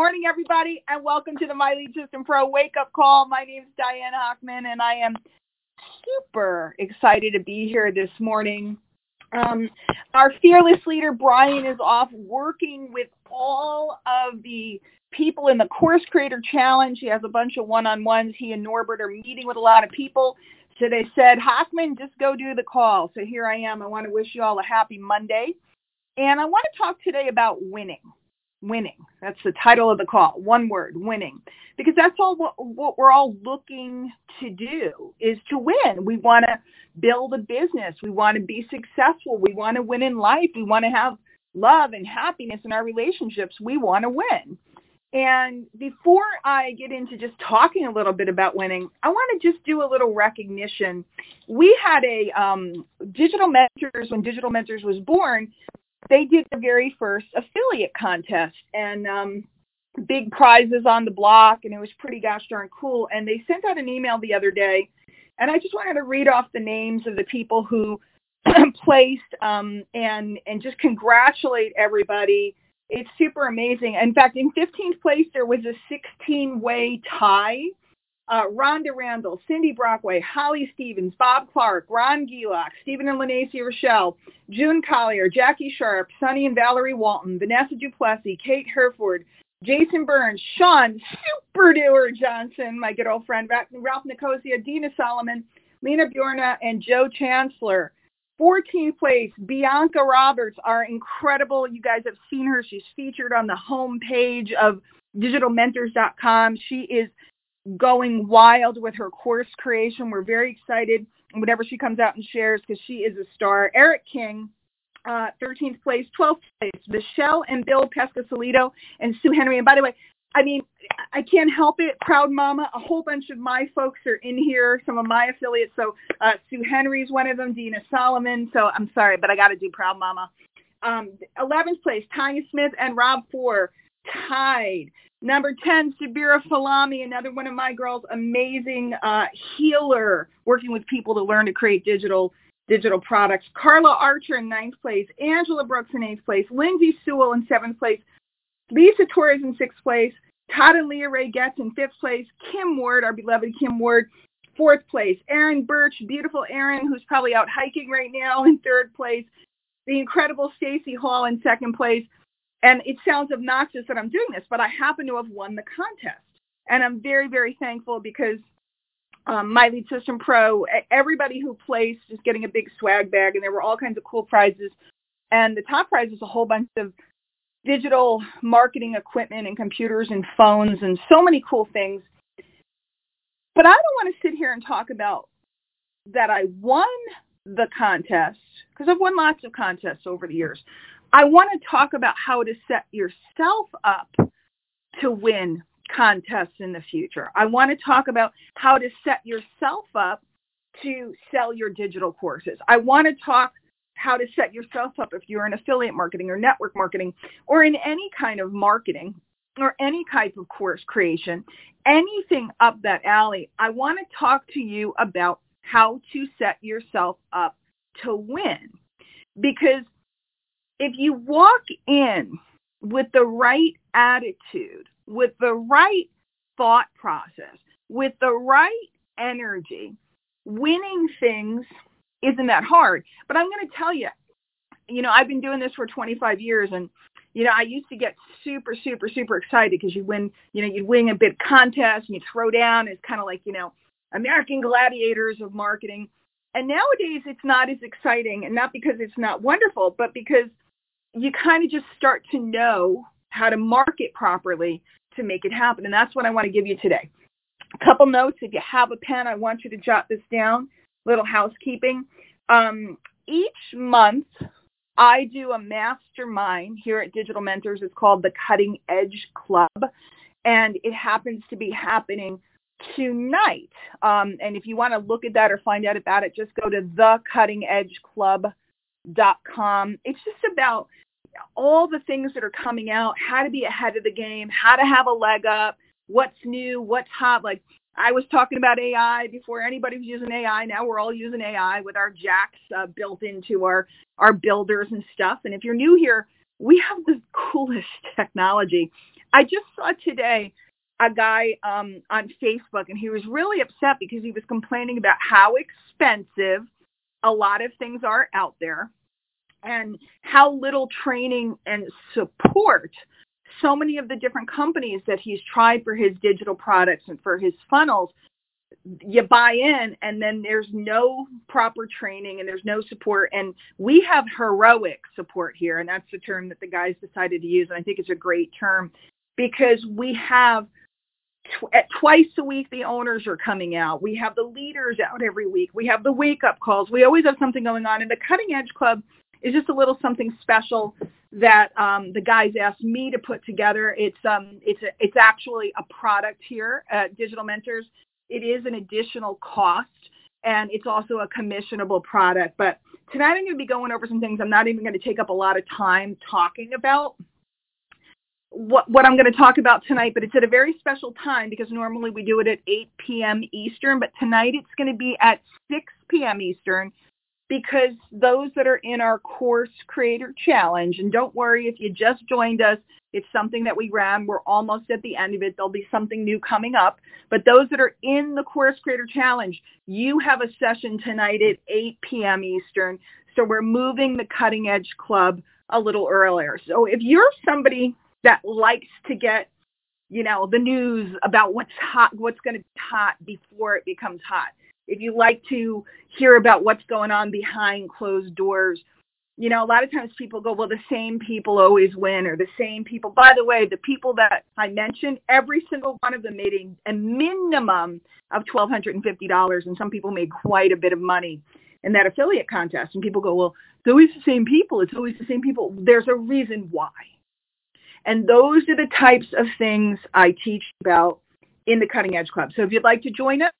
Morning, everybody, and welcome to the My Lead System Pro Wake Up Call. My name is Diane Hochman, and I am super excited to be here this morning. Um, our fearless leader, Brian, is off working with all of the people in the Course Creator Challenge. He has a bunch of one-on-ones. He and Norbert are meeting with a lot of people. So they said, Hochman, just go do the call. So here I am. I want to wish you all a happy Monday. And I want to talk today about winning winning. That's the title of the call. One word, winning. Because that's all what, what we're all looking to do is to win. We want to build a business. We want to be successful. We want to win in life. We want to have love and happiness in our relationships. We want to win. And before I get into just talking a little bit about winning, I want to just do a little recognition. We had a um, Digital Mentors, when Digital Mentors was born, they did the very first affiliate contest and um, big prizes on the block, and it was pretty gosh darn cool. And they sent out an email the other day, and I just wanted to read off the names of the people who placed um, and and just congratulate everybody. It's super amazing. In fact, in 15th place, there was a 16-way tie uh, Rhonda Randall, Cindy Brockway, Holly Stevens, Bob Clark, Ron Gielach, Stephen and Lanacy Rochelle, June Collier, Jackie Sharp, Sunny and Valerie Walton, Vanessa Duplessis, Kate Herford, Jason Burns, Sean Super Doer Johnson, my good old friend, Ralph Nicosia, Dina Solomon, Lena Bjorna, and Joe Chancellor. 14th place, Bianca Roberts, are incredible, you guys have seen her. She's featured on the home page of digitalmentors.com. She is going wild with her course creation. We're very excited whenever she comes out and shares because she is a star. Eric King, uh, 13th place, 12th place, Michelle and Bill Pescasolido and Sue Henry. And by the way, I mean, I can't help it. Proud Mama, a whole bunch of my folks are in here, some of my affiliates. So uh, Sue Henry's one of them, Dina Solomon. So I'm sorry, but I got to do Proud Mama. Um, 11th place, Tanya Smith and Rob Four tied. Number 10, Sabira Falami, another one of my girls, amazing uh, healer, working with people to learn to create digital digital products. Carla Archer in ninth place, Angela Brooks in eighth place, Lindsay Sewell in seventh place, Lisa Torres in sixth place, Todd and Leah Ray Getz in fifth place, Kim Ward, our beloved Kim Ward, fourth place, Aaron Birch, beautiful Aaron, who's probably out hiking right now in third place, the incredible Stacy Hall in second place, and it sounds obnoxious that I'm doing this, but I happen to have won the contest. And I'm very, very thankful because um, my lead system pro, everybody who placed is getting a big swag bag, and there were all kinds of cool prizes. And the top prize is a whole bunch of digital marketing equipment and computers and phones and so many cool things. But I don't want to sit here and talk about that I won the contest because I've won lots of contests over the years. I want to talk about how to set yourself up to win contests in the future. I want to talk about how to set yourself up to sell your digital courses. I want to talk how to set yourself up if you're in affiliate marketing or network marketing or in any kind of marketing or any type of course creation, anything up that alley. I want to talk to you about how to set yourself up to win because if you walk in with the right attitude, with the right thought process, with the right energy, winning things isn't that hard. But I'm going to tell you, you know, I've been doing this for 25 years and you know, I used to get super, super, super excited because you win, you know, you'd win a big contest and you throw down. It's kind of like, you know, American gladiators of marketing. And nowadays it's not as exciting and not because it's not wonderful, but because you kind of just start to know how to market properly to make it happen. And that's what I want to give you today. A couple notes. If you have a pen, I want you to jot this down. Little housekeeping. Um, each month, I do a mastermind here at Digital Mentors. It's called the Cutting Edge Club. And it happens to be happening tonight. Um, and if you want to look at that or find out about it, just go to thecuttingedgeclub.com. It's just about all the things that are coming out, how to be ahead of the game, how to have a leg up, what's new, what's hot. Like I was talking about AI before anybody was using AI. Now we're all using AI with our jacks uh, built into our our builders and stuff. And if you're new here, we have the coolest technology. I just saw today a guy um, on Facebook, and he was really upset because he was complaining about how expensive a lot of things are out there and how little training and support so many of the different companies that he's tried for his digital products and for his funnels you buy in and then there's no proper training and there's no support. And we have heroic support here. And that's the term that the guys decided to use. And i think it's a great term because we have tw- twice a week the owners are coming out we have the leaders out every week we have the wake up calls we always have something going on and the cutting edge club is just a little something special that um, the guys asked me to put together. It's um, it's a, it's actually a product here at Digital Mentors. It is an additional cost, and it's also a commissionable product. But tonight I'm going to be going over some things I'm not even going to take up a lot of time talking about. What, what I'm going to talk about tonight, but it's at a very special time because normally we do it at 8 p.m. Eastern, but tonight it's going to be at 6 p.m. Eastern because those that are in our course creator challenge, and don't worry if you just joined us, it's something that we ran. We're almost at the end of it. There'll be something new coming up. But those that are in the course creator challenge, you have a session tonight at 8 p.m. Eastern. So we're moving the cutting edge club a little earlier. So if you're somebody that likes to get you know the news about what's hot what's going to be hot before it becomes hot if you like to hear about what's going on behind closed doors, you know, a lot of times people go, well, the same people always win or the same people. By the way, the people that I mentioned, every single one of them made a, a minimum of $1,250 and some people made quite a bit of money in that affiliate contest. And people go, well, it's always the same people. It's always the same people. There's a reason why. And those are the types of things I teach about in the Cutting Edge Club. So if you'd like to join us,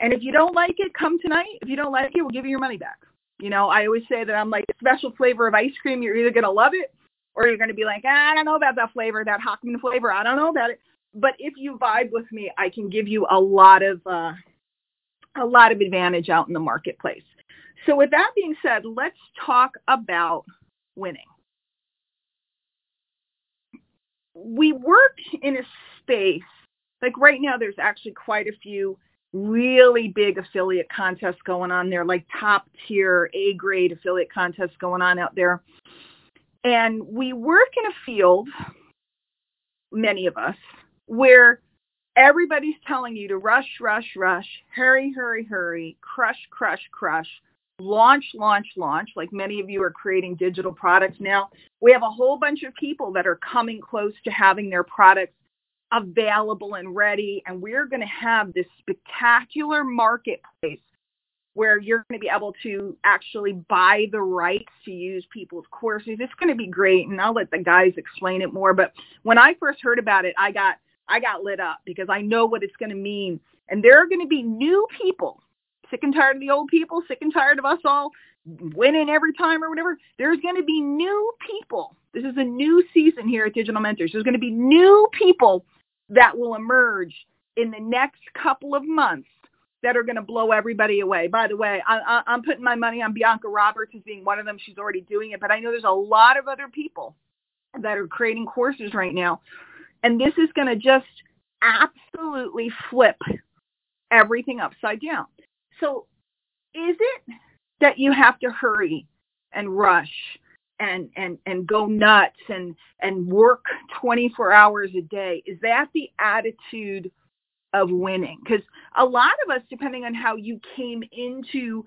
and if you don't like it, come tonight. If you don't like it, we'll give you your money back. You know, I always say that I'm like a special flavor of ice cream. You're either going to love it or you're going to be like, ah, I don't know about that flavor, that Hochman flavor. I don't know about it. But if you vibe with me, I can give you a lot of uh, a lot of advantage out in the marketplace. So with that being said, let's talk about winning. We work in a space like right now. There's actually quite a few really big affiliate contests going on there, like top tier A grade affiliate contests going on out there. And we work in a field, many of us, where everybody's telling you to rush, rush, rush, hurry, hurry, hurry, crush, crush, crush, launch, launch, launch. Like many of you are creating digital products now. We have a whole bunch of people that are coming close to having their products available and ready. And we're going to have this spectacular marketplace where you're going to be able to actually buy the rights to use people's courses. It's going to be great. And I'll let the guys explain it more. But when I first heard about it, I got, I got lit up because I know what it's going to mean. And there are going to be new people, sick and tired of the old people, sick and tired of us all winning every time or whatever. There's going to be new people. This is a new season here at Digital Mentors. There's going to be new people that will emerge in the next couple of months that are going to blow everybody away. By the way, I, am putting my money on Bianca Roberts as being one of them. She's already doing it, but I know there's a lot of other people that are creating courses right now. And this is going to just absolutely flip everything upside down. So is it that you have to hurry and rush and and and go nuts and and work 24 hours a day? Is that the attitude of winning? Because a lot of us depending on how you came into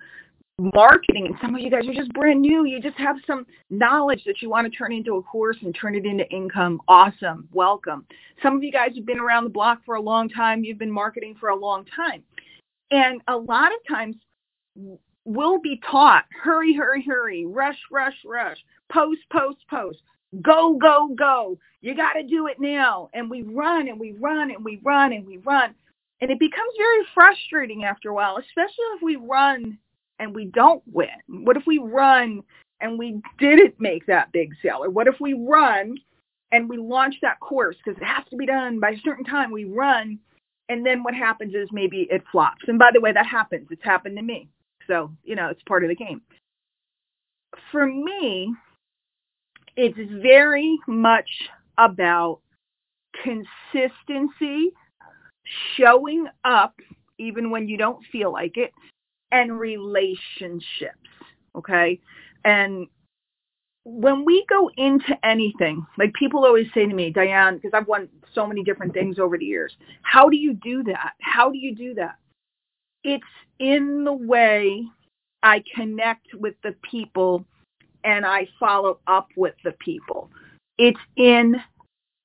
marketing and some of you guys are just brand new you just have some knowledge that you want to turn into a course and turn it into income. Awesome. Welcome. Some of you guys have been around the block for a long time. You've been marketing for a long time and a lot of times we'll be taught hurry hurry hurry rush rush rush post, post, post. Go, go, go. You got to do it now. And we run and we run and we run and we run. And it becomes very frustrating after a while, especially if we run and we don't win. What if we run and we didn't make that big sale? Or what if we run and we launch that course because it has to be done by a certain time? We run and then what happens is maybe it flops. And by the way, that happens. It's happened to me. So, you know, it's part of the game. For me, it's very much about consistency, showing up even when you don't feel like it, and relationships. Okay. And when we go into anything, like people always say to me, Diane, because I've won so many different things over the years, how do you do that? How do you do that? It's in the way I connect with the people and I follow up with the people. It's in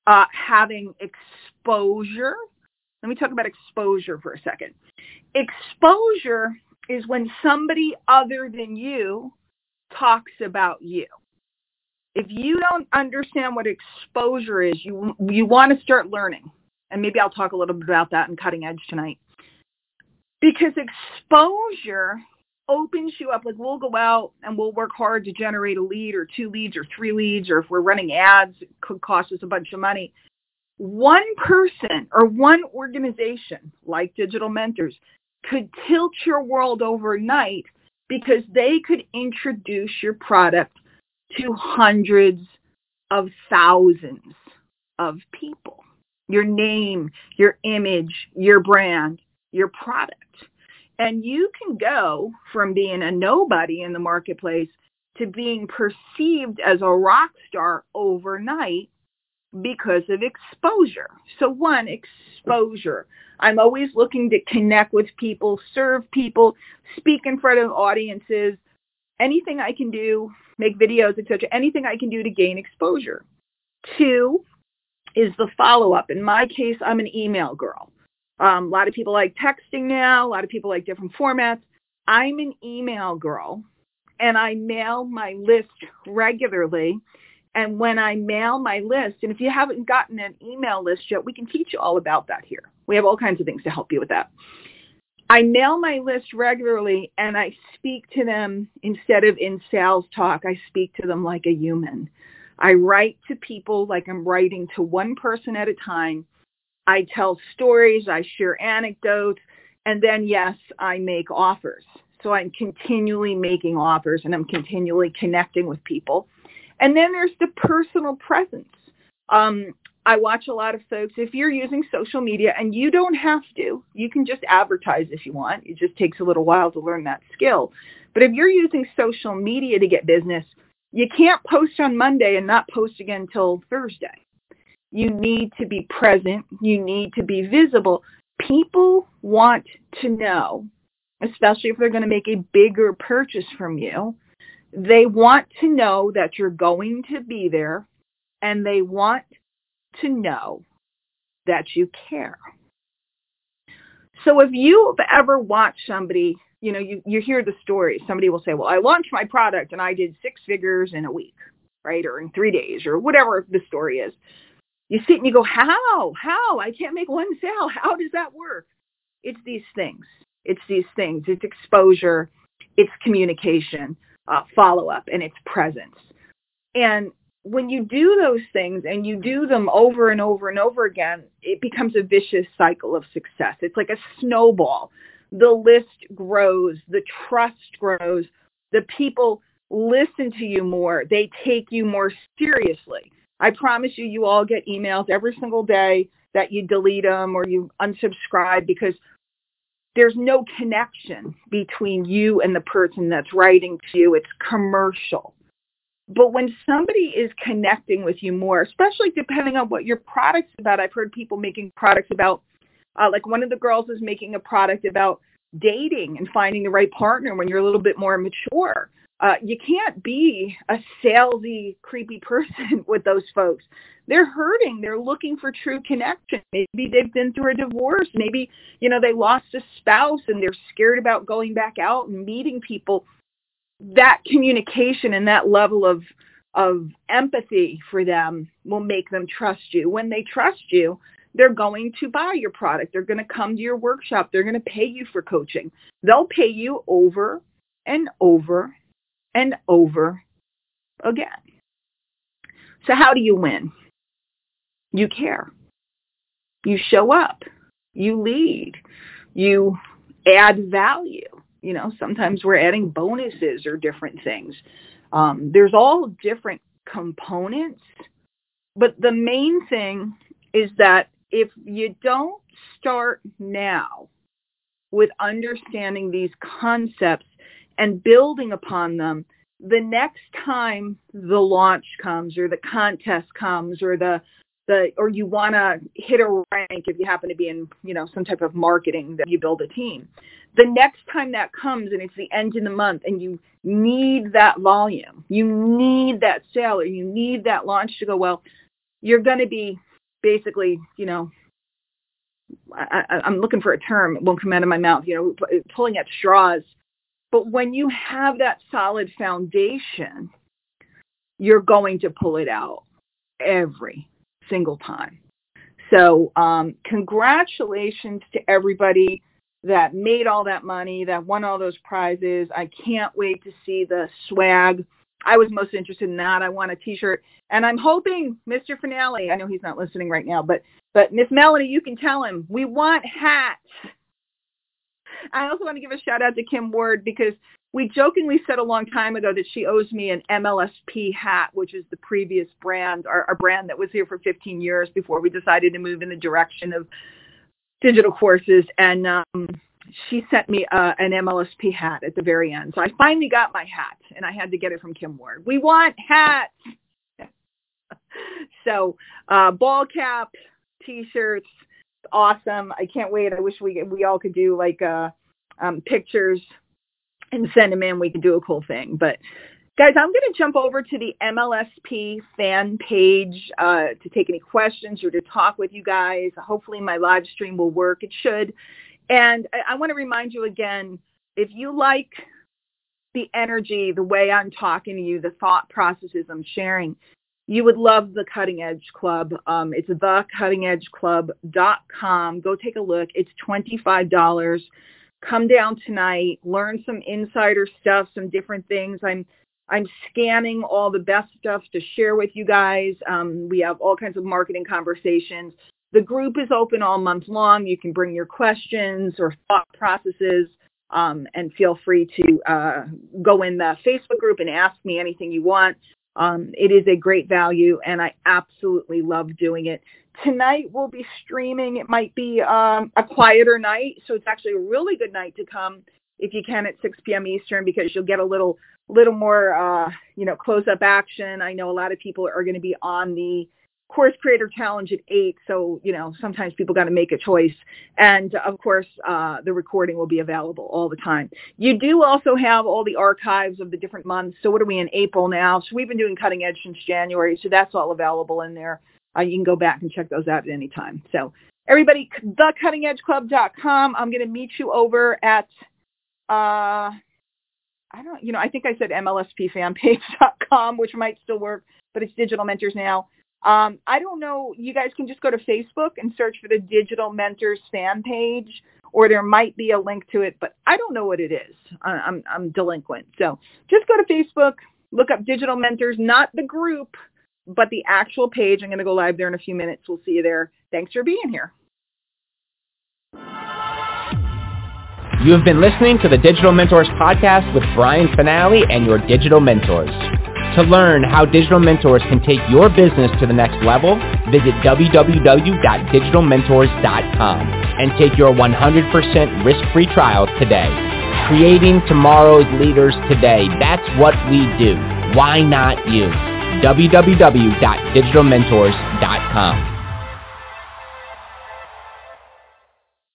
uh, having exposure. Let me talk about exposure for a second. Exposure is when somebody other than you talks about you. If you don't understand what exposure is, you you want to start learning. And maybe I'll talk a little bit about that in cutting edge tonight. Because exposure opens you up. Like we'll go out and we'll work hard to generate a lead or two leads or three leads, or if we're running ads, it could cost us a bunch of money. One person or one organization like Digital Mentors could tilt your world overnight because they could introduce your product to hundreds of thousands of people. Your name, your image, your brand, your product. And you can go from being a nobody in the marketplace to being perceived as a rock star overnight because of exposure. So one, exposure. I'm always looking to connect with people, serve people, speak in front of audiences, anything I can do, make videos, etc., anything I can do to gain exposure. Two is the follow-up. In my case, I'm an email girl. Um, a lot of people like texting now. A lot of people like different formats. I'm an email girl, and I mail my list regularly. And when I mail my list, and if you haven't gotten an email list yet, we can teach you all about that here. We have all kinds of things to help you with that. I mail my list regularly and I speak to them instead of in sales talk. I speak to them like a human. I write to people like I'm writing to one person at a time I tell stories, I share anecdotes, and then yes, I make offers. So I'm continually making offers and I'm continually connecting with people. And then there's the personal presence. Um, I watch a lot of folks. If you're using social media and you don't have to, you can just advertise if you want. It just takes a little while to learn that skill. But if you're using social media to get business, you can't post on Monday and not post again until Thursday. You need to be present. You need to be visible. People want to know, especially if they're going to make a bigger purchase from you, they want to know that you're going to be there and they want to know that you care. So if you've ever watched somebody, you know, you, you hear the story, somebody will say, well, I launched my product and I did six figures in a week, right? Or in three days or whatever the story is you sit and you go, how? How? I can't make one sale. How does that work? It's these things. It's these things. It's exposure. It's communication, uh, follow-up, and it's presence. And when you do those things and you do them over and over and over again, it becomes a vicious cycle of success. It's like a snowball. The list grows. The trust grows. The people listen to you more. They take you more seriously. I promise you, you all get emails every single day that you delete them or you unsubscribe because there's no connection between you and the person that's writing to you. It's commercial. But when somebody is connecting with you more, especially depending on what your product's about, I've heard people making products about, uh, like one of the girls is making a product about dating and finding the right partner when you're a little bit more mature. Uh, you can't be a salesy, creepy person with those folks. They're hurting. They're looking for true connection. Maybe they've been through a divorce. Maybe, you know, they lost a spouse and they're scared about going back out and meeting people. That communication and that level of of empathy for them will make them trust you. When they trust you, they're going to buy your product. They're going to come to your workshop. They're going to pay you for coaching. They'll pay you over and over and over again. So how do you win? You care. You show up. You lead. You add value. You know, sometimes we're adding bonuses or different things. Um, there's all different components, but the main thing is that if you don't start now with understanding these concepts and building upon them, the next time the launch comes or the contest comes or the the or you want to hit a rank if you happen to be in you know some type of marketing that you build a team. The next time that comes and it's the end of the month and you need that volume you need that sale or you need that launch to go well you're going to be basically you know I, am looking for a term it won't come out of my mouth you know pulling at straws. But when you have that solid foundation you're going to pull it out every single time. So um, congratulations to everybody that made all that money, that won all those prizes. I can't wait to see the swag. I was most interested in that. I want a T-shirt, and I'm hoping Mr. Fanale. I know he's not listening right now, but but Miss Melanie, you can tell him we want hats. I also want to give a shout out to Kim Ward because we jokingly said a long time ago that she owes me an MLSP hat, which is the previous brand, our, our brand that was here for 15 years before we decided to move in the direction of digital courses. And um, she sent me uh, an MLSP hat at the very end. So I finally got my hat, and I had to get it from Kim Ward. We want hats. so uh, ball cap, t-shirts, awesome. I can't wait. I wish we we all could do like uh, um, pictures and send them in. We could do a cool thing. But guys, I'm going to jump over to the MLSP fan page uh, to take any questions or to talk with you guys. Hopefully my live stream will work. It should. And I, I want to remind you again, if you like the energy, the way I'm talking to you, the thought processes I'm sharing, you would love the Cutting Edge Club. Um, it's thecuttingedgeclub.com. Go take a look. It's $25 come down tonight, learn some insider stuff, some different things. I'm I'm scanning all the best stuff to share with you guys. Um, we have all kinds of marketing conversations. The group is open all month long. You can bring your questions or thought processes um, and feel free to uh, go in the Facebook group and ask me anything you want. Um, it is a great value and I absolutely love doing it tonight we'll be streaming. It might be um, a quieter night, so it's actually a really good night to come if you can at 6 p.m. Eastern because you'll get a little little more uh, you know close up action. I know a lot of people are going to be on the course creator challenge at 8 so you know sometimes people got to make a choice and of course uh, the recording will be available all the time you do also have all the archives of the different months so what are we in april now so we've been doing cutting edge since january so that's all available in there uh, you can go back and check those out at any time. So everybody, thecuttingedgeclub.com. I'm going to meet you over at, uh, I don't, you know, I think I said MLSPfanpage.com, which might still work, but it's Digital Mentors now. Um, I don't know. You guys can just go to Facebook and search for the Digital Mentors fan page, or there might be a link to it, but I don't know what it is. I'm, I'm delinquent. So just go to Facebook, look up Digital Mentors, not the group, but the actual page, I'm going to go live there in a few minutes. We'll see you there. Thanks for being here. You have been listening to the Digital Mentors podcast with Brian Fanale and your digital mentors. To learn how digital mentors can take your business to the next level, visit www.digitalmentors.com and take your 100% risk-free trial today. Creating tomorrow's leaders today. That's what we do. Why not you? www.digitalmentors.com.